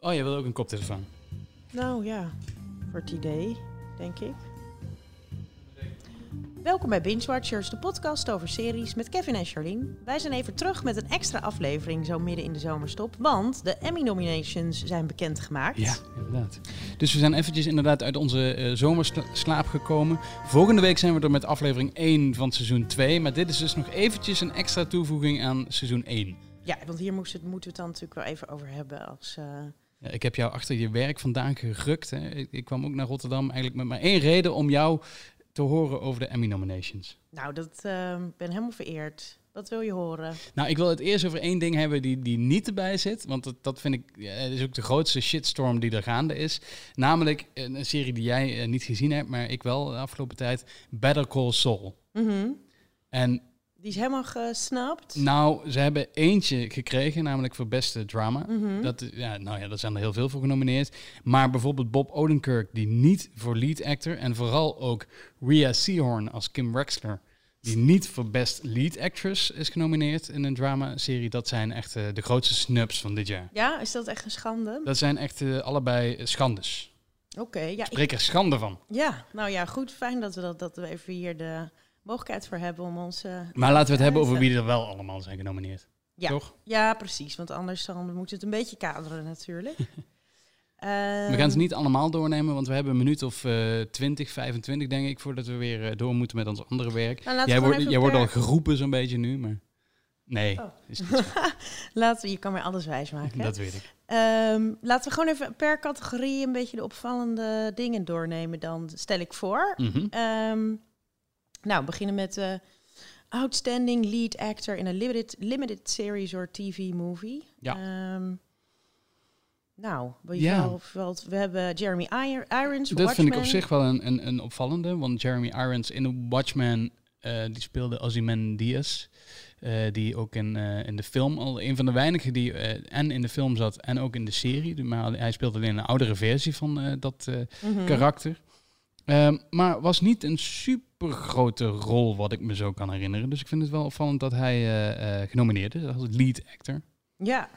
Oh, je wil ook een koptelefoon. Nou ja, voor het idee, denk ik. Welkom bij Binge Watchers, de podcast over series met Kevin en Charlene. Wij zijn even terug met een extra aflevering zo midden in de zomerstop, want de Emmy nominations zijn bekendgemaakt. Ja, inderdaad. Dus we zijn eventjes inderdaad uit onze eh, zomerslaap gekomen. Volgende week zijn we er met aflevering 1 van seizoen 2. Maar dit is dus nog eventjes een extra toevoeging aan seizoen 1. Ja, want hier moest het, moeten we het dan natuurlijk wel even over hebben als... eh, Ja, ik heb jou achter je werk vandaan gerukt. Hè. Ik, ik kwam ook naar Rotterdam eigenlijk met maar één reden om jou te horen over de Emmy nominations. Nou, dat eh, ben helemaal vereerd. Wat wil je horen? Nou, ik wil het eerst over één ding hebben die, die niet erbij zit. Want dat, dat vind ik, ja, is ook de grootste shitstorm die er gaande is. Namelijk een, serie die jij eh, niet gezien hebt, maar ik wel de afgelopen tijd. Better Call Saul. Mhm. En Die is helemaal gesnapt. nou, ze hebben eentje gekregen, namelijk voor beste drama. Mhm. Dat, ja, nou ja, daar zijn er heel veel voor genomineerd. Maar bijvoorbeeld Bob Odenkirk, die niet voor lead actor. En vooral ook Rhea Seehorn als Kim Wexler, die niet voor best lead actress is genomineerd in een drama-serie. Dat zijn echt eh, de grootste snubs van dit jaar. Ja, is dat echt een schande? Dat zijn echt eh, allebei schandes. Oké, ja, ik Spreek er schande van. Ja, nou ja, goed. Fijn dat we, dat, dat we even hier de mogelijkheid voor hebben om ons... eh, Maar laten we het hebben over wie er wel allemaal zijn genomineerd. Ja. Toch? Ja, precies. Want anders dan moeten we het een beetje kaderen natuurlijk. We gaan ze niet allemaal doornemen, want we hebben een minuut of eh 20, 25 denk ik, voordat we weer eh, door moeten met ons andere werk. Nou, Jij, wordt, jij wordt al geroepen zo'n beetje nu, maar nee, Oh. is niet zo. Laten we, je kan weer alles wijs maken. dat weet ik. Ehm, laten we gewoon even per categorie een beetje de opvallende dingen doornemen dan, stel ik voor. Mhm. Ehm, nou, we beginnen met eh, Outstanding Lead Actor in a Limited, limited Series or TV Movie. Ja. Ehm, nou, Ja. wel, we hebben Jeremy Ir- Irons, Dat vind ik op zich wel een, een, een opvallende, want Jeremy Irons in Watchmen, eh, die speelde Ozymandias. eh die ook in, in de film al een van de weinigen die en in de film zat en ook in de serie. Maar hij speelde alleen een oudere versie van dat Mhm. karakter. Ehm, maar was niet een super grote rol, wat ik me zo kan herinneren. Dus ik vind het wel opvallend dat hij eh, eh, genomineerd is als lead actor. Ja.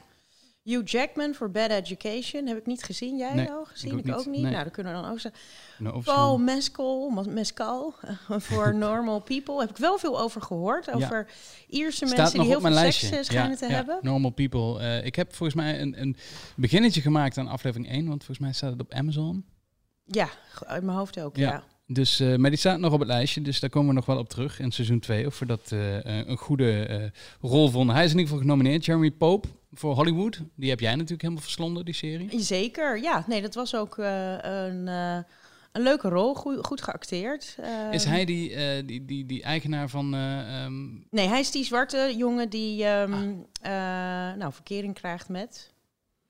Hugh Jackman voor Bad Education heb ik niet gezien. Jij Nee, al gezien? ook Ik niet. ook niet. Nee. Nou, dan kunnen we dan ook zeggen. Nou, Paul Mescal, Mescal voor Normal People. Heb ik wel veel over gehoord. Ja. Over Ierse Staat mensen die heel op veel mijn seks lijstje. eh, schijnen Ja, te ja, hebben. Normal People. Eh, ik heb volgens mij een, een beginnetje gemaakt aan aflevering 1, want volgens mij staat het op Amazon. Ja, uit mijn hoofd ook. Ja. Ja. Dus, eh, maar die staat nog op het lijstje, dus daar komen we nog wel op terug in seizoen 2. Of we dat eh, eh, een goede rol vonden. Hij is in ieder geval genomineerd. Jeremy Pope voor Hollywood. Die heb jij natuurlijk helemaal verslonden, die serie. Zeker. Ja, nee, dat was ook een, een leuke rol. Goed, goed geacteerd. Is hij die, die, die, die eigenaar van... ehm, Nee, hij is die zwarte jongen die ehm, Ah. nou, verkering krijgt met.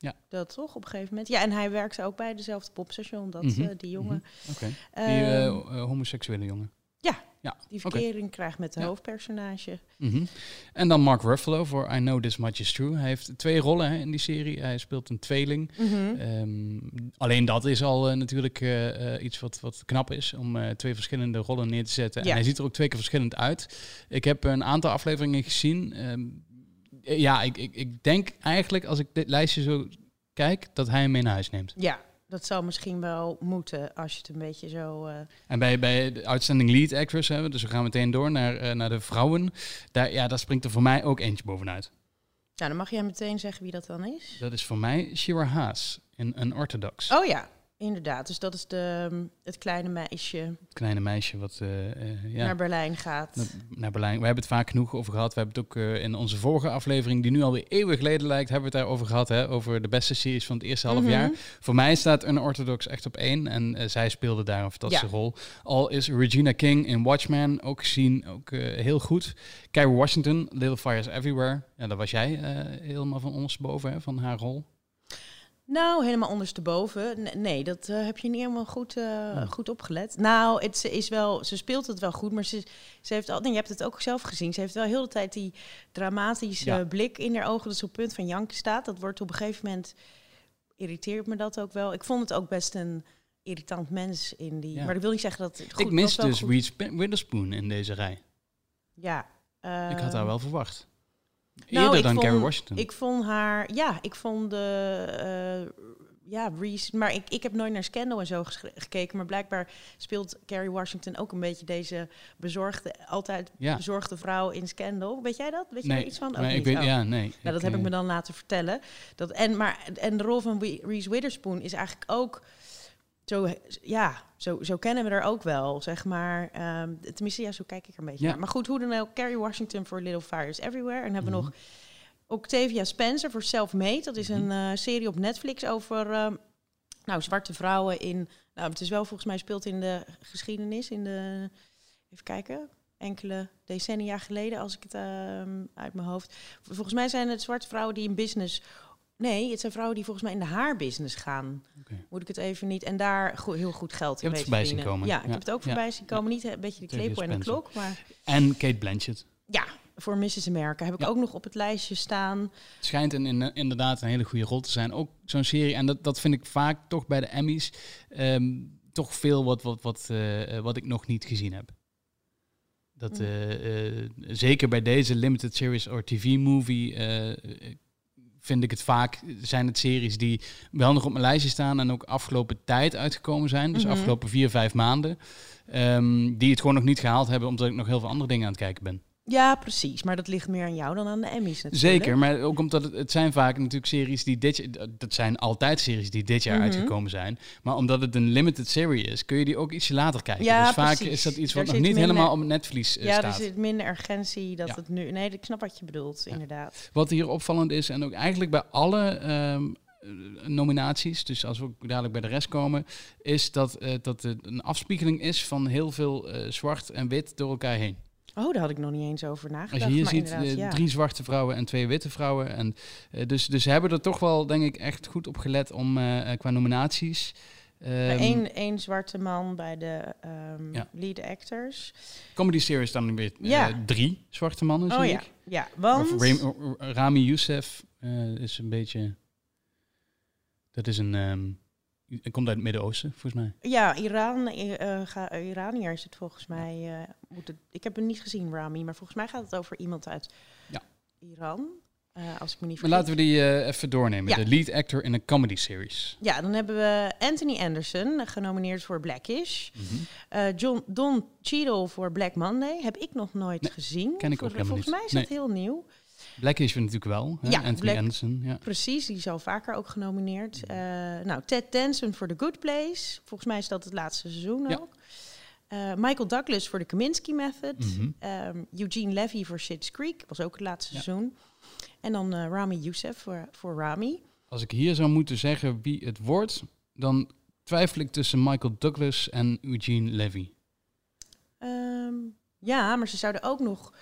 Ja. Dat toch op een gegeven moment. Ja, en hij werkte ook bij dezelfde popstation, dat, Mhm, eh, die jongen. Oké. Die Ehm, eh, eh, homoseksuele jongen. ja, Ja, die verkering krijgt met de Ja. hoofdpersonage. Mhm. En dan Mark Ruffalo voor I Know This Much Is True. Hij heeft twee rollen hè, in die serie. Hij speelt een tweeling. Mhm. Ehm, alleen dat is al natuurlijk iets wat, wat knap is om twee verschillende rollen neer te zetten. Ja. En hij ziet er ook twee keer verschillend uit. Ik heb een aantal afleveringen gezien. Ehm, eh, ja, ik, ik, ik denk eigenlijk als ik dit lijstje zo kijk, dat hij hem mee naar huis neemt. Ja, dat zou misschien wel moeten als je het een beetje zo... eh, En bij, bij de Outstanding Lead Actress, hè, dus we gaan meteen door naar, eh, naar de vrouwen. Daar, ja, daar springt er voor mij ook eentje bovenuit. Nou, dan mag jij meteen zeggen wie dat dan is. Dat is voor mij Shira Haas in Unorthodox. Oh ja, inderdaad. Dus dat is de, ehm, het kleine meisje Het kleine meisje wat eh, eh, ja, naar Berlijn gaat. naar, naar Berlijn. We hebben het vaak genoeg over gehad. We hebben het ook eh, in onze vorige aflevering, die nu alweer eeuwen geleden lijkt, hebben we het daarover gehad. Hè, over de beste series van het eerste half Mhm. jaar. Voor mij staat Unorthodox echt op één. En zij speelde daar een fantastische Ja. rol. Al is Regina King in Watchmen ook gezien, ook heel goed. Kerry Washington, Little Fires Everywhere. Ja, daar was jij helemaal van ondersteboven, hè, van haar rol. Nou, helemaal ondersteboven. N- Nee, dat eh, heb je niet helemaal goed, eh, Ja. goed opgelet. Nou, het, ze, is wel, ze speelt het wel goed, maar ze, ze heeft al, nee, je hebt het ook zelf gezien. Ze heeft wel heel de tijd die dramatische Ja. blik in haar ogen, dat ze op punt van janken staat. Dat wordt op een gegeven moment, irriteert me dat ook wel. Ik vond het ook best een irritant mens in die, Ja. maar dat wil niet zeggen dat het goed ik mis dus. Reese Witherspoon in deze rij. Ja. ik had haar eh, wel verwacht. Nou, Eerder ik dan vond- Kerry Washington. Ik vond haar, ja, ik vond de ja, Reese. Maar ik, ik heb nooit naar Scandal en zo gekeken. Maar blijkbaar speelt Carrie Washington ook een beetje deze bezorgde, altijd Ja. bezorgde vrouw in Scandal. Weet jij dat? Weet je Nee, er iets van? Ook maar ik weet, Oh. ja, nee. Nou, dat heb ik eh, me dan laten vertellen. Dat, en, maar, en de rol van Reese Witherspoon is eigenlijk ook... Zo, ja, zo, zo kennen we er ook wel, zeg maar. Ehm, tenminste, ja, zo kijk ik er een beetje Ja. naar. Maar goed, hoe dan ook. Carrie Washington voor Little Fires Everywhere. En hebben we Mhm. nog Octavia Spencer voor Self-Made. Dat is Mhm. een eh, serie op Netflix over ehm, nou, zwarte vrouwen in... Nou, het is wel volgens mij speelt in de geschiedenis, in de... Even kijken, enkele decennia geleden, als ik het ehm, uit mijn hoofd... Volgens mij zijn het zwarte vrouwen die in business... Nee, het zijn vrouwen die volgens mij in de haarbusiness gaan. Moet ik het even niet... En daar go- heel goed geld in voorbij zien komen. Ja, ik Ja. heb het ook voorbij zien komen. Niet een beetje de klepel en de klok, maar... En Kate Blanchett. Ja, voor Mrs. America heb ik Ja. ook nog op het lijstje staan. Het schijnt een, in- inderdaad een hele goede rol te zijn. Ook zo'n serie. En dat, dat vind ik vaak toch bij de Emmys. ehm, toch veel wat, wat, wat, eh, eh, wat ik nog niet gezien heb. Dat, Mm. eh, eh, zeker bij deze limited series or TV-movie eh, vind ik het vaak, zijn het series die wel nog op mijn lijstje staan en ook afgelopen tijd uitgekomen zijn. Dus Mhm. afgelopen vier, vijf maanden. ehm, die het gewoon nog niet gehaald hebben, omdat ik nog heel veel andere dingen aan het kijken ben. Ja, precies. Maar dat ligt meer aan jou dan aan de Emmys natuurlijk. Zeker, maar ook omdat het, het zijn vaak natuurlijk series die dit jaar, dat zijn altijd series die dit jaar Mhm. uitgekomen zijn. Maar omdat het een limited serie is, kun je die ook ietsje later kijken. Ja, dus vaak precies. is dat iets Daar wat nog niet helemaal op het netvlies eh, ja, staat. er zit minder urgentie dat Ja. het nu... Nee, ik snap wat je bedoelt, inderdaad. Wat hier opvallend is, en ook eigenlijk bij alle ehm, eh, nominaties, dus als we ook dadelijk bij de rest komen, is dat, eh, dat het een afspiegeling is van heel veel zwart en wit door elkaar heen. Oh, daar had ik nog niet eens over nagedacht. Als je hier ziet, ja. drie zwarte vrouwen en twee witte vrouwen. En, eh, dus, dus ze hebben er toch wel, denk ik, echt goed op gelet om eh, eh, qua nominaties. ehm, Eén één zwarte man bij de ehm, Ja. lead actors. comedy series dan weer eh, Ja. drie zwarte mannen, zie Oh ja, ik. ja, want... Of Rami Youssef is een beetje... Dat is een... ehm komt uit het Midden-Oosten, volgens mij. Ja, Iran, Iranier is het volgens mij. eh, moet het, ik heb hem niet gezien, Rami, maar volgens mij gaat het over iemand uit Ja. Iran. als ik me niet Maar vergis. laten we die even doornemen. Ja. De lead actor in een comedy series. Ja, dan hebben we Anthony Anderson, genomineerd voor Blackish. Eh, John, Don Cheadle voor Black Monday. Heb ik nog nooit Nee, gezien. ken ik ook Volgens mij is Nee. dat heel nieuw. Blackish natuurlijk wel. Hè? Ja, Anthony Black- Anderson. Ja. Precies, die is al vaker ook genomineerd. Eh, nou, Ted Danson voor The Good Place. Volgens mij is dat het laatste seizoen Ja. ook. Eh, Michael Douglas voor The Kaminsky Method. Mhm. Ehm, Eugene Levy voor Schitt's Creek. Was ook het laatste Ja. seizoen. En dan eh, Rami Youssef voor, voor Rami. Als ik hier zou moeten zeggen wie het wordt, dan twijfel ik tussen Michael Douglas en Eugene Levy. Ehm, ja, maar ze zouden ook nog...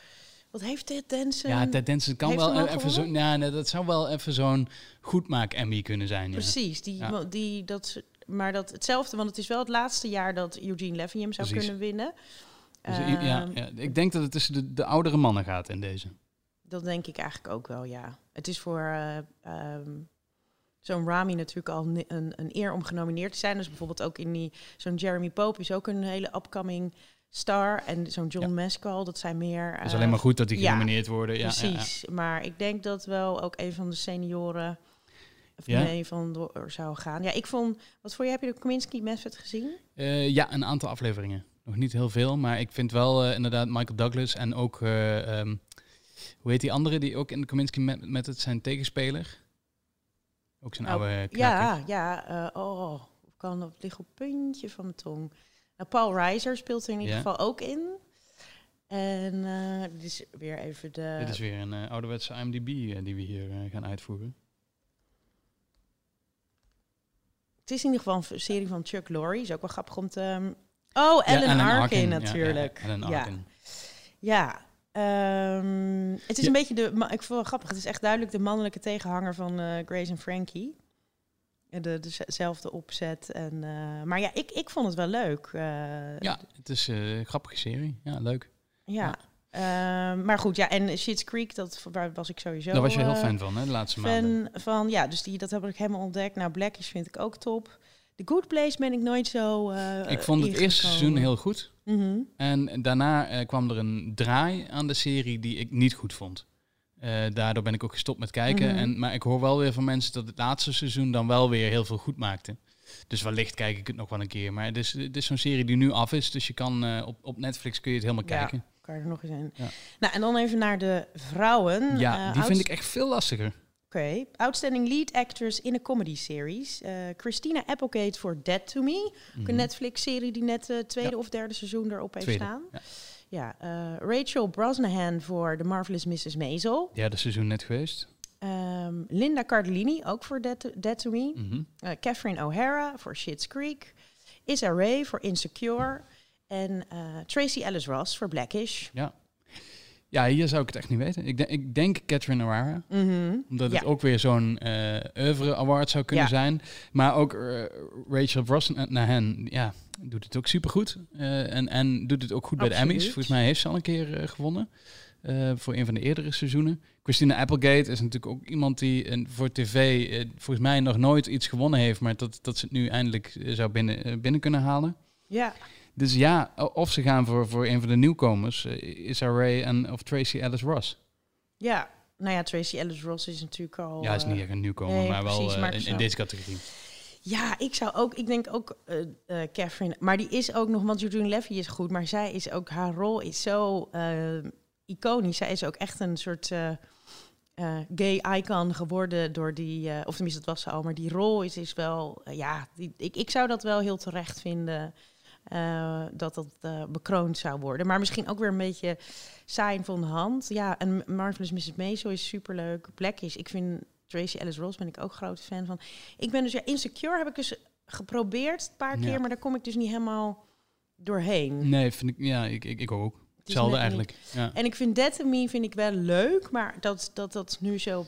Wat heeft Ted Danson? Ja, Ted Danson kan wel al even zo. Ja, nee, dat zou wel even zo'n goedmaak Emmy kunnen zijn. Ja. Precies, die, Ja. die, dat, maar dat hetzelfde, want het is wel het laatste jaar dat Eugene Levy hem zou Precies. kunnen winnen. Dus, ja, Ehm, ja, ik denk dat het tussen de, de oudere mannen gaat in deze. Dat denk ik eigenlijk ook wel, ja. Het is voor eh, ehm, zo'n Rami natuurlijk al een, een eer om genomineerd te zijn. Dus bijvoorbeeld ook in die... Zo'n Jeremy Pope is ook een hele upcoming star. En zo'n John Ja. Mescal, dat zijn meer... Het is eh, alleen maar goed dat die genomineerd worden. Ja. Precies. Maar ik denk dat wel ook een van de senioren... Of Ja? mee van door zou gaan. Ja, ik vond... Wat voor je heb je de Kominsky Method gezien? Eh, ja, een aantal afleveringen. Nog niet heel veel, maar ik vind wel eh, inderdaad Michael Douglas en ook, eh, ehm, hoe heet die andere die ook in de Kominsky met, met het zijn tegenspeler? Ook zijn Oh, oude knakker. Ja, ja. eh, oh, ik kan het liggen op het puntje van mijn tong. Nou, Paul Reiser speelt er in ieder Ja. geval ook in. En eh dit is weer even de... Dit is weer een eh, ouderwetse IMDb eh, die we hier gaan uitvoeren. Het is in ieder geval een serie van Chuck Lorre. Is ook wel grappig om te... Oh, Ja, Ellen Arkin, natuurlijk. Ja, Ja, Arkin. ja. ehm, het is een beetje de... Ik vond het wel grappig. Het is echt duidelijk de mannelijke tegenhanger van Grace en Frankie. De, dezelfde opzet. En, eh, maar ja, ik, ik vond het wel leuk. eh, Ja, het is eh, een grappige serie. Ja, leuk. Ja. Ehm, maar goed, ja, en Shit's Creek, dat waar was ik sowieso. Daar was je heel eh, fan van, hè, de laatste maanden. fan van. Ja, dus die, dat heb ik helemaal ontdekt. Nou, Blackish vind ik ook top. The Good Place ben ik nooit zo. eh, Ik vond het eerste seizoen heel goed. Mhm. En daarna eh, kwam er een draai aan de serie die ik niet goed vond. Eh, daardoor ben ik ook gestopt met kijken. Mhm. en, maar ik hoor wel weer van mensen dat het laatste seizoen dan wel weer heel veel goed maakte. Dus wellicht kijk ik het nog wel een keer. Maar het is, het is zo'n serie die nu af is. Dus je kan eh, op, op Netflix kun je het helemaal Ja. kijken. Kan je er nog eens in. Ja. Nou, en dan even naar de vrouwen. Ja, Eh, die vind ik echt veel lastiger. Oké. Outstanding Lead Actress in a Comedy Series. Christina Applegate voor Dead to Me. Ook Mhm. een Netflix-serie die net het tweede Ja. of derde seizoen erop heeft Tweede, staan. Ja. Ja, eh, Rachel Brosnahan voor The Marvelous Mrs. Maisel. Derde seizoen net geweest. Ehm, Linda Cardellini, ook voor Dead to, Me. Catherine O'Hara voor Schitt's Creek. Issa Rae voor Insecure. En eh, Tracy Ellis Ross voor Blackish. Ja. Ja, hier zou ik het echt niet weten. Ik, denk ik denk Catherine O'Hara. Mhm. Omdat Ja. het ook weer zo'n eh oeuvre award zou kunnen Ja. zijn. Maar ook eh, Rachel Brosnahan, ja, doet het ook supergoed. Eh en, en doet het ook goed bij de. Emmys. Volgens mij heeft ze al een keer eh, gewonnen. eh, voor een van de eerdere seizoenen. Christina Applegate is natuurlijk ook iemand die eh, voor tv eh, volgens mij nog nooit iets gewonnen heeft. Maar dat, dat ze het nu eindelijk eh, zou binnen, eh, binnen kunnen halen. Ja, Dus ja, of ze gaan voor, voor een van de nieuwkomers. eh, Issa Rae en of Tracy Ellis Ross. ja. Nou ja, Tracy Ellis Ross is natuurlijk al... ja, is niet eh, echt een nieuwkomer, nee, maar wel precies, eh, maar in, in deze categorie. Ja, ik zou ook, ik denk ook uh, uh, Catherine, maar die is ook nog, want Eugene Levy is goed, maar zij is ook, haar rol is zo uh, iconisch. Zij is ook echt een soort gay icon geworden door die, of tenminste dat was ze al, maar die rol is, is wel, ja, die, ik, ik zou dat wel heel terecht vinden. Uh, dat dat uh, bekroond zou worden. Maar misschien ook weer een beetje saai van de hand. Ja, en Marvelous Mrs. Maisel is superleuk. Black is, ik vind Tracy Ellis Ross ben ik ook groot fan van. Ik ben dus, ja, Insecure heb ik dus geprobeerd een paar keer, Ja. maar daar kom ik dus niet helemaal doorheen. Nee, vind ik, ja, ik, ik, ik ook. Hetzelfde eigenlijk. Ja. En ik vind Dead to Me vind ik wel leuk, maar dat dat, dat nu zo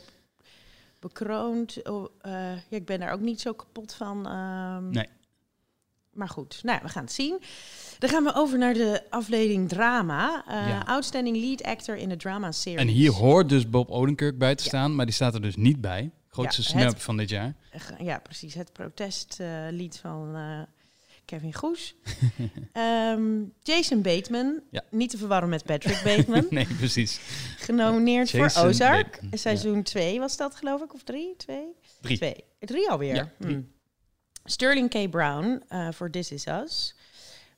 bekroond, oh, uh, ja, ik ben daar ook niet zo kapot van. Um, Nee. Maar goed, nou, we gaan het zien. Dan gaan we over naar de afdeling drama. Uh, Ja. Outstanding lead actor in a drama series. En hier hoort dus Bob Odenkirk bij te Ja. staan, maar die staat er dus niet bij. Grootste snap van dit jaar. Ja, precies. Het protestlied van eh, Kevin Goes. Ehm, Jason Bateman, niet te verwarren met Patrick Bateman, nee, precies. genomineerd voor Ozark. Bateman, Seizoen 2 was dat geloof ik, of drie? Twee? Drie. Twee. Drie alweer. Ja, drie. Hmm. Sterling K. Brown eh, voor This Is Us.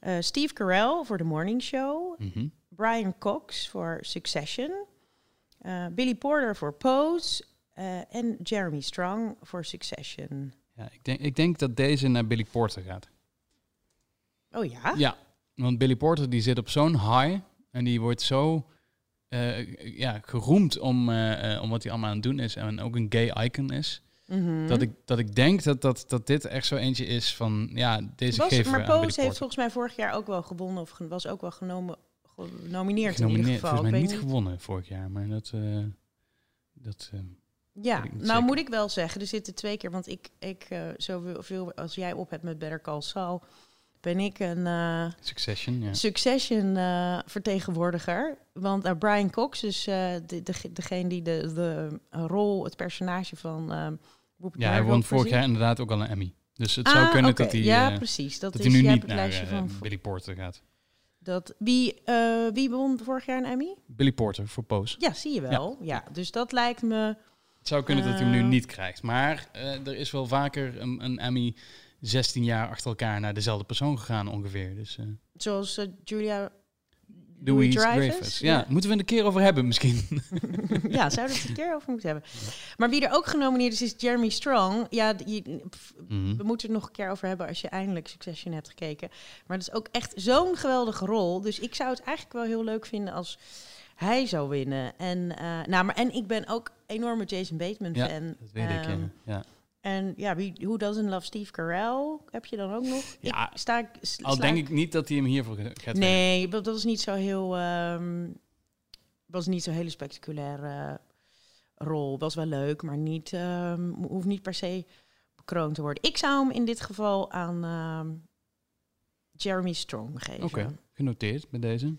Eh, Steve Carell voor The Morning Show. Mhm. Brian Cox voor Succession. Eh, Billy Porter voor Pose. en Jeremy Strong voor Succession. Ja, ik, denk, ik denk dat deze naar Billy Porter gaat. Oh ja? Ja, want Billy Porter die zit op zo'n high en die wordt zo ja, geroemd om, om wat hij allemaal aan het doen is en ook een gay icon is. Mhm. Dat, ik, dat ik denk dat, dat, dat dit echt zo eentje is van, ja, deze was, geven maar Pose heeft volgens mij vorig jaar ook wel gewonnen. Of was ook wel genomen, genomineerd in ieder geval. volgens mij niet weet gewonnen vorig jaar, maar dat... eh, dat eh, Ja, niet nou zeker. moet ik wel zeggen, er zitten twee keer, want ik, ik uh, zoveel als jij op hebt met Better Call Saul, ben ik een uh, Succession, ja. Succession uh, vertegenwoordiger. Want uh, Brian Cox, dus de, de, degene die de, de rol, het personage van Ja, hij won vorig jaar inderdaad ook al een Emmy. Dus het ah, zou kunnen okay. dat hij, ja, precies. Dat, dat is, hij nu niet hebt het naar lijstje van Billy Porter gaat. Dat, wie, wie won vorig jaar een Emmy? Billy Porter voor Pose. Ja, zie je wel. Ja, ja dus dat lijkt me... Het zou kunnen dat hij hem nu niet krijgt. Maar er is wel vaker een, een, Emmy 16 jaar achter elkaar naar dezelfde persoon gegaan ongeveer. Dus, uh, Zoals uh, Julia Louise Dreyfus. Dreyfus. Ja, ja, moeten we het een keer over hebben misschien. ja, zouden we het een keer over moeten hebben. Maar wie er ook genomineerd is, is Jeremy Strong. Ja, je, pff, Mhm. mm we moeten het nog een keer over hebben als je eindelijk Succession hebt gekeken. Maar dat is ook echt zo'n geweldige rol. Dus ik zou het eigenlijk wel heel leuk vinden als hij zou winnen. En, uh, nou, maar, en ik ben ook enorme Jason Bateman ja, fan. dat weet um, ik, ja. ja. En ja, wie, Who Doesn't Love Steve Carell heb je dan ook nog? Ja, ik, sta, sla, al denk ik niet dat hij hem hiervoor gaat Nee, dat is niet zo heel... Um, was niet zo'n hele spectaculaire rol. Was wel leuk, maar niet, um, hoeft niet per se bekroond te worden. Ik zou hem in dit geval aan um, Jeremy Strong geven. Oké, okay, genoteerd bij deze.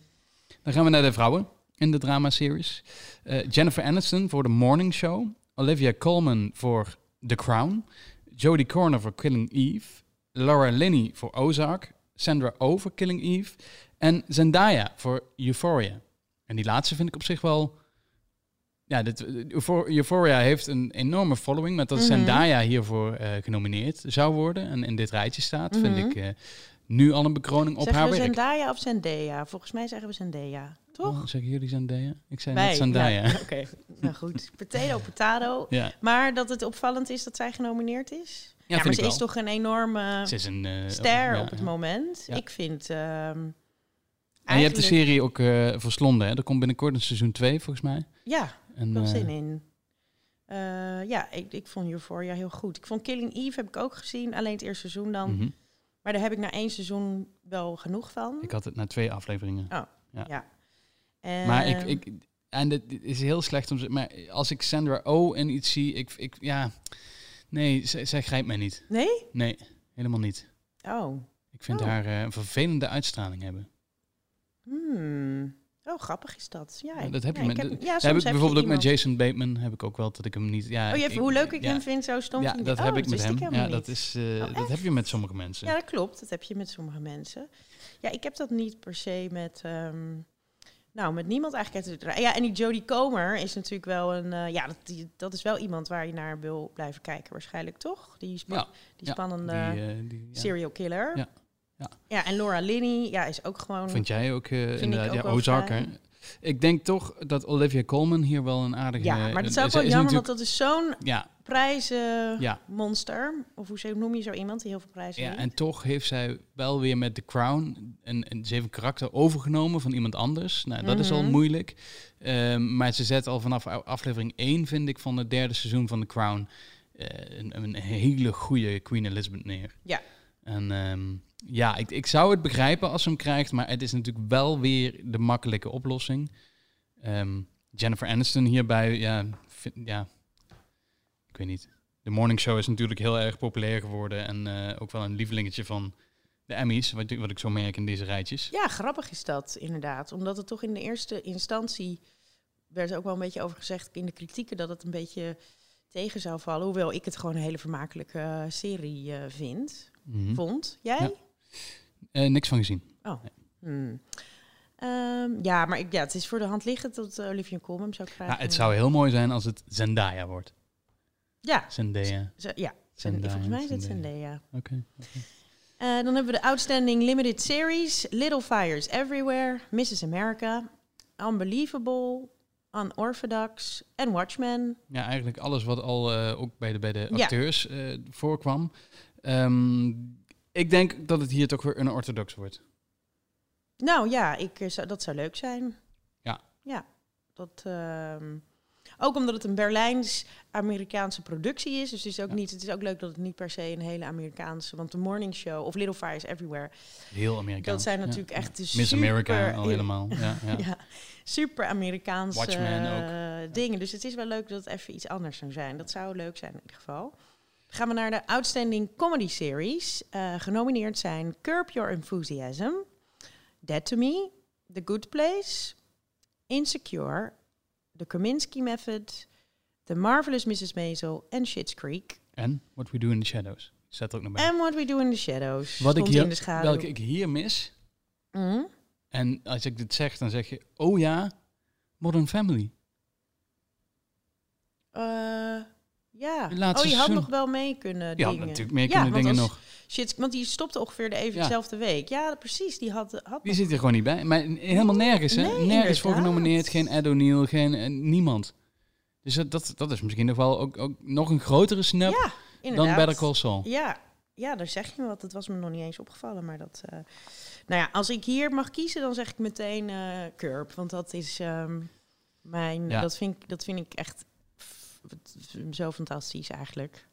Dan gaan we naar de vrouwen in de drama-series. Uh, Jennifer Aniston voor The Morning Show. Olivia Colman voor The Crown. Jodie Corner voor Killing Eve. Laura Linney voor Ozark. Sandra Oh voor Killing Eve. En Zendaya voor Euphoria. En die laatste vind ik op zich wel ja, dit, Euphor- Euphoria heeft een enorme following. Met dat Mhm. Zendaya hiervoor eh, genomineerd zou worden. En in dit rijtje staat, vind Mhm. ik eh, nu al een bekroning op zeggen haar we werk. Zendaya of Zendaya? Volgens mij zeggen we Zendaya, toch? Oh, zeggen jullie Zendaya? Ik zei Wij, net Zendaya. ja, Oké, nou goed. Potato, potato. Ja, Maar dat het opvallend is dat zij genomineerd is. Ja, maar ik ze wel. is toch een enorme Ze is een... eh, ster ja, op het ja. moment. Ja. Ik vind... ehm, En je hebt de serie ook eh verslonden, hè? Er komt binnenkort een seizoen 2, volgens mij. Ja, En, wel eh, zin in. Ja, ik, ik vond Euphoria heel goed. Ik vond Killing Eve heb ik ook gezien, alleen het eerste seizoen dan. mhm. Maar daar heb ik na één seizoen wel genoeg van. Ik had het na twee afleveringen. ja. Maar ik, ik en het is heel slecht om te maar als ik Sandra O en iets zie, ik, ik ja, nee, zij, zij grijpt mij niet. Nee? Nee, helemaal niet. Oh. Ik vind Oh. haar eh, een vervelende uitstraling hebben. Hmm. Oh, grappig is dat. Ja, dat heb je met- ik heb, ja, heb ik bijvoorbeeld ook met Jason Bateman, heb ik ook wel dat ik hem niet. Ja, Oh, je hebt, hoe leuk ik hem vind, zo stom Ja, dat oh, heb ik met hem. Ja, dat, is, eh, Oh, dat heb je met sommige mensen. Ja, dat klopt. Dat heb je met sommige mensen. Ja, ik heb dat niet per se met... ehm, nou, met niemand eigenlijk uit. Ja, en die Jodie Comer is natuurlijk wel een... eh, ja, dat, die, dat is wel iemand waar je naar wil blijven kijken waarschijnlijk, toch? Die, spa- Ja, die ja, spannende die, eh, die, serial killer. Ja, ja. ja, en Laura Linney, ja, is ook gewoon... Vind jij ook ik inderdaad, ook ja, Ozark, hè? Ik denk toch dat Olivia Colman hier wel een aardige... ja, maar dat is ook wel jammer, want dat is zo'n Ja, prijzenmonster. ja, Of hoe ze- noem je zo iemand die heel veel prijzen ja, wint? en toch heeft zij wel weer met The Crown een, een, ze heeft een karakter overgenomen van iemand anders. Nou, dat is al Mhm. moeilijk. Ehm, maar ze zet al vanaf aflevering 1, vind ik, van het derde seizoen van The Crown... eh, een, een hele goede Queen Elizabeth neer. Ja. En ehm, ja, ik, ik zou het begrijpen als ze hem krijgt, maar het is natuurlijk wel weer de makkelijke oplossing. Ehm, Jennifer Aniston hierbij, ja, vind- ja, ik weet niet. De Morning Show is natuurlijk heel erg populair geworden en eh, ook wel een lievelingetje van de Emmys, wat, ik- wat ik zo merk in deze rijtjes. Ja, grappig is dat inderdaad. Omdat het toch in de eerste instantie werd er ook wel een beetje over gezegd in de kritieken dat het een beetje tegen zou vallen. Hoewel ik het gewoon een hele vermakelijke eh, serie eh, vind. Mhm. Vond. Jij? Ja. Niks van gezien. Hmm. Ehm, ja, maar ik, ja, het is voor de hand liggend dat Olivia Colman zou krijgen. Nou, het zou heel mooi zijn als het Zendaya wordt. Ja, Zendaya. ze- ja. Zendaya, volgens mij is het Zendaya. Oké. Eh, dan hebben we de Outstanding Limited Series, Little Fires Everywhere, Mrs. America, Unbelievable, Unorthodox en Watchmen. Ja, eigenlijk alles wat al eh, ook bij de, bij de Ja. acteurs eh, voorkwam. Ehm, ik denk dat het hier toch weer unorthodox wordt. Nou ja, ik, zou, dat zou leuk zijn. Ja. Ja, dat... ehm, ook omdat het een Berlijns-Amerikaanse productie is. Dus het is, ook Ja. niet, het is ook leuk dat het niet per se een hele Amerikaanse... Want The Morning Show of Little Fires Everywhere... Heel Amerikaans. dat zijn ja. natuurlijk echt de Miss super... America al helemaal. Ja, ja. Ja, super Amerikaanse Watchmen eh, dingen. Dus het is wel leuk dat het even iets anders zou zijn. Dat zou leuk zijn in ieder geval. Gaan we naar de Outstanding Comedy Series. Eh, genomineerd zijn Curb Your Enthusiasm, Dead to Me, The Good Place, Insecure, The Kominsky Method, The Marvelous Mrs. Maisel en Schitt's Creek. En What We Do in the Shadows. Er ook nog bij. And What We Do in the Shadows. Wat ik hier, in de schaduw. welke ik hier mis. Mhm. En als ik dit zeg, dan zeg je, oh ja, Modern Family. Eh, ja. Het Oh, je had nog wel mee kunnen Ja, dingen. natuurlijk meer Ja, kunnen want dingen als- nog. Shit, want die stopte ongeveer de even Ja. dezelfde week. Ja, precies. Die had, had Die nog- zit er gewoon niet bij. Maar helemaal nergens, hè? Nee, nergens voor inderdaad. genomineerd. Geen Ed O'Neill, geen eh, niemand. Dus dat, dat, dat is misschien nog wel ook, ook nog een grotere snap Ja, dan inderdaad. Better Call Saul. Ja, ja, daar zeg je me wat. Dat was me nog niet eens opgevallen. Maar dat. eh, nou ja, als ik hier mag kiezen, dan zeg ik meteen eh Curb. Want dat is ehm, mijn. Ja. Dat, vind ik, dat vind ik echt zo fantastisch eigenlijk.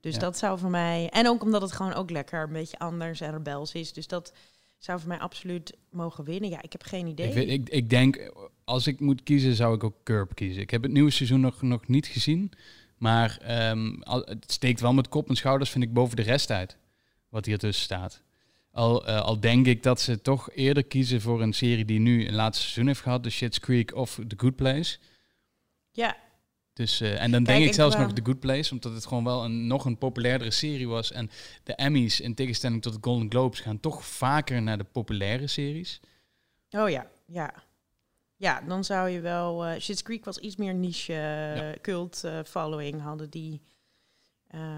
Dus Ja. dat zou voor mij. En ook omdat het gewoon ook lekker een beetje anders en rebels is. Dus dat zou voor mij absoluut mogen winnen. Ja, ik heb geen idee. Ik, weet- ik, ik denk, als ik moet kiezen, zou ik ook Curb kiezen. Ik heb het nieuwe seizoen nog, nog niet gezien. Maar ehm, al, het steekt wel met kop en schouders, vind ik, boven de rest uit. Wat hier tussen staat. Al, eh, al denk ik dat ze toch eerder kiezen voor een serie die nu een laatste seizoen heeft gehad. The Shit's Creek of The Good Place. Ja, Dus, eh, en dan Kijk, denk ik zelfs nog The Good Place, omdat het gewoon wel een, nog een populairdere serie was. En de Emmys, in tegenstelling tot de Golden Globes, gaan toch vaker naar de populaire series. Oh ja, ja. Ja, dan zou je wel... Schitt's Creek was iets meer niche Ja. cult eh, following hadden die...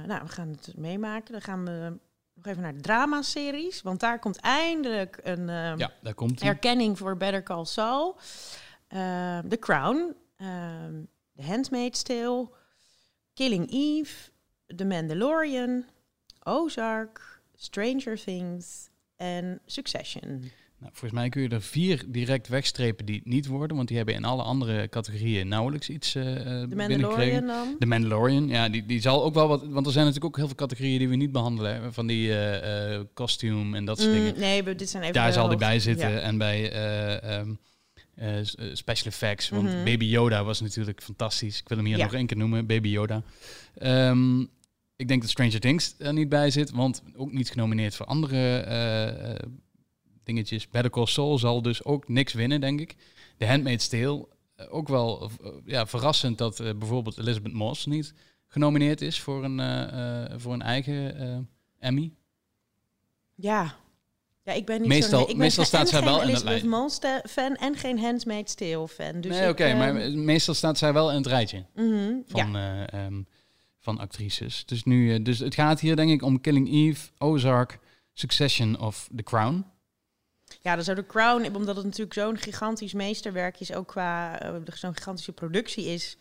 nou, we gaan het meemaken. Dan gaan we nog even naar de drama-series. Want daar komt eindelijk een ehm, Ja, daar komt erkenning voor Better Call Saul. Eh, The Crown. ehm, The Handmaid's Tale. Killing Eve. The Mandalorian. Ozark. Stranger Things. En Succession. Nou, volgens mij kun je er vier direct wegstrepen die het niet worden, want die hebben in alle andere categorieën nauwelijks iets The binnengekregen. Mandalorian dan. De Mandalorian, ja, die, die zal ook wel wat... Want er zijn natuurlijk ook heel veel categorieën die we niet behandelen. Hè, van die eh costume en dat soort Mm, dingen. nee, dit zijn even Daar de zal die bij zitten. Ja. En bij eh, eh, eh, special effects. Want Mhm. Baby Yoda was natuurlijk fantastisch. Ik wil hem hier Ja. nog één keer noemen. Baby Yoda. Ehm, ik denk dat Stranger Things er niet bij zit. Want ook niet genomineerd voor andere eh, dingetjes. Better Call Saul zal dus ook niks winnen, denk ik. The Handmaid's Tale. ook wel ja, verrassend dat bijvoorbeeld Elizabeth Moss niet genomineerd is voor een, voor een eigen Emmy. Ja. Ja, ik ben niet Meestal- zo'n... Ik ben meestal geen- staat zij wel in dat Elizabeth lijst. Moss te- fan en geen Handmaid's Tale fan. Dus nee, oké, ehm, maar meestal staat zij wel in het rijtje. mhm, van, eh, ehm, van actrices. Dus, nu, eh, dus het gaat hier denk ik om Killing Eve, Ozark, Succession of The Crown. Ja, dan zou de Crown, omdat het natuurlijk zo'n gigantisch meesterwerk is, ook qua eh, zo'n gigantische productie is,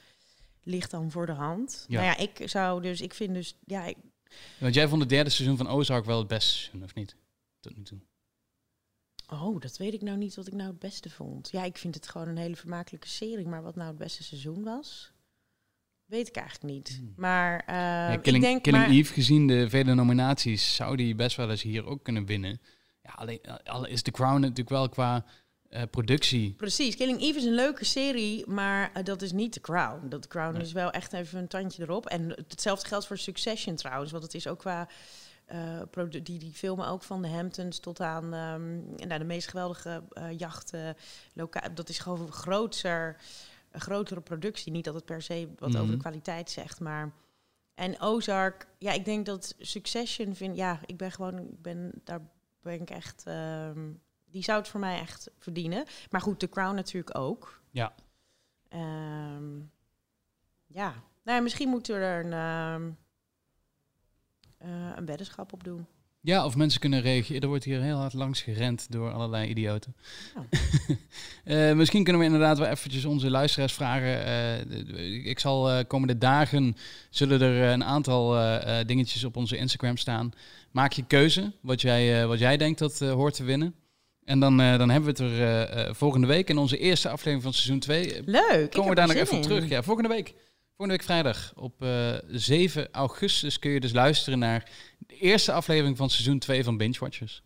ligt dan voor de hand. Ja. Nou ja, ik zou dus, ik vind dus, ja, ik, Want jij vond het derde seizoen van Ozark wel het beste seizoen, of niet? Tot nu toe. Oh, dat weet ik nou niet wat ik nou het beste vond. Ja, ik vind het gewoon een hele vermakelijke serie, maar wat nou het beste seizoen was, weet ik eigenlijk niet. Hmm. Maar eh, Ja, ik Killing, denk, Killing maar, Eve, gezien de vele nominaties, zou die best wel eens hier ook kunnen winnen. Ja, alleen al is The Crown natuurlijk wel qua eh, productie. Precies, Killing Eve is een leuke serie, maar eh, dat is niet The Crown. Dat The Crown Nee. is wel echt even een tandje erop. En hetzelfde geldt voor Succession trouwens, want het is ook qua... eh, die, die filmen ook van de Hamptons tot aan ehm, nou, de meest geweldige eh, jachten. Dat is gewoon een groter, een grotere productie. Niet dat het per se wat Mhm. over de kwaliteit zegt, maar... En Ozark, ja, ik denk dat Succession vind... Ja, ik ben gewoon... Ik ben, daar ben ik echt... ehm, die zou het voor mij echt verdienen. Maar goed, The Crown natuurlijk ook. Ja. Ehm, ja. Nou, ja, misschien moeten we er een, een weddenschap op doen. Ja, of mensen kunnen reageren. Er wordt hier heel hard langs gerend door allerlei idioten. Eh, misschien kunnen we inderdaad wel eventjes onze luisteraars vragen. Eh, ik zal eh, komende dagen zullen er eh, een aantal eh, eh, dingetjes op onze Instagram staan. Maak je keuze wat jij, eh, wat jij denkt dat eh, hoort te winnen. En dan, eh, dan hebben we het er eh, eh, volgende week in onze eerste aflevering van seizoen 2. Leuk. Komen we daar nog even op terug. Ja, volgende week. Volgende week vrijdag op eh, 7 augustus kun je dus luisteren naar de eerste aflevering van seizoen 2 van Binge Watchers.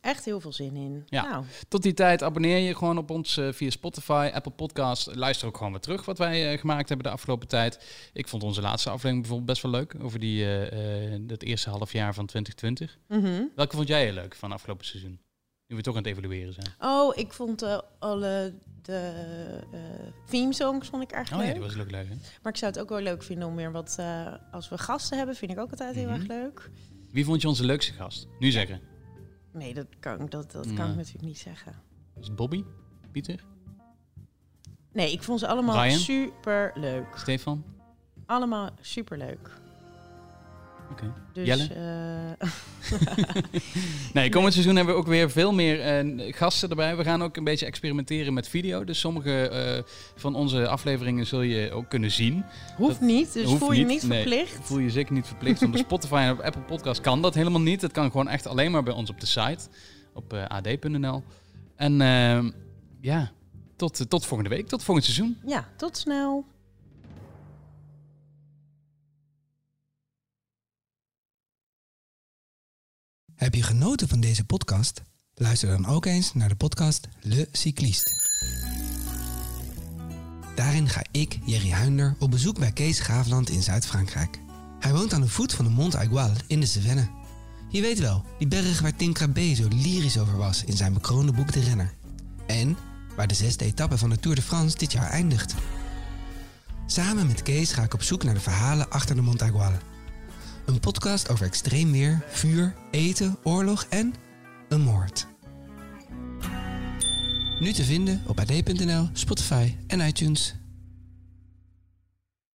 Echt heel veel zin in. Ja. Nou, Tot die tijd abonneer je gewoon op ons eh, via Spotify, Apple Podcast. Luister ook gewoon weer terug wat wij eh, gemaakt hebben de afgelopen tijd. Ik vond onze laatste aflevering bijvoorbeeld best wel leuk. Over die, dat eerste half jaar van 2020. mhm. Welke vond jij heel leuk van afgelopen seizoen? Nu we toch aan het evalueren zijn. Oh, ik vond alle de theme songs vond ik erg Oh leuk. ja, die was ook leuk hè? Maar ik zou het ook wel leuk vinden om weer wat... eh, als we gasten hebben, vind ik ook altijd heel Mhm. erg leuk. Wie vond je onze leukste gast? Nu zeggen. Nee, dat kan, dat, dat kan ik natuurlijk niet zeggen. Was het Bobby? Pieter? Nee, ik vond ze allemaal Ryan? super leuk. Stefan? Allemaal super leuk. Dus, Jelle? eh, Nee, komend seizoen hebben we ook weer veel meer eh, gasten erbij. We gaan ook een beetje experimenteren met video. Dus sommige eh, van onze afleveringen zul je ook kunnen zien. hoeft Dat niet, dus hoeft voel je niet, niet nee. verplicht. Voel je zeker niet verplicht. Want op Spotify en op Apple Podcast kan dat helemaal niet. Dat kan gewoon echt alleen maar bij ons op de site. Op ad.nl. En ja, tot, tot volgende week. Tot volgend seizoen. Ja, tot snel. Heb je genoten van deze podcast? Luister dan ook eens naar de podcast Le Cycliste. Daarin ga ik, Jerry Huinder, op bezoek bij Kees Graafland in Zuid-Frankrijk. Hij woont aan de voet van de Mont Aigual in de Cevennes. Je weet wel, die berg waar Tim Krabbe zo lyrisch over was in zijn bekroonde boek De Renner. En waar de zesde etappe van de Tour de France dit jaar eindigt. Samen met Kees ga ik op zoek naar de verhalen achter de Mont Aigual. Een podcast over extreem weer, vuur, eten, oorlog en een moord. Nu te vinden op ad.nl, Spotify en iTunes.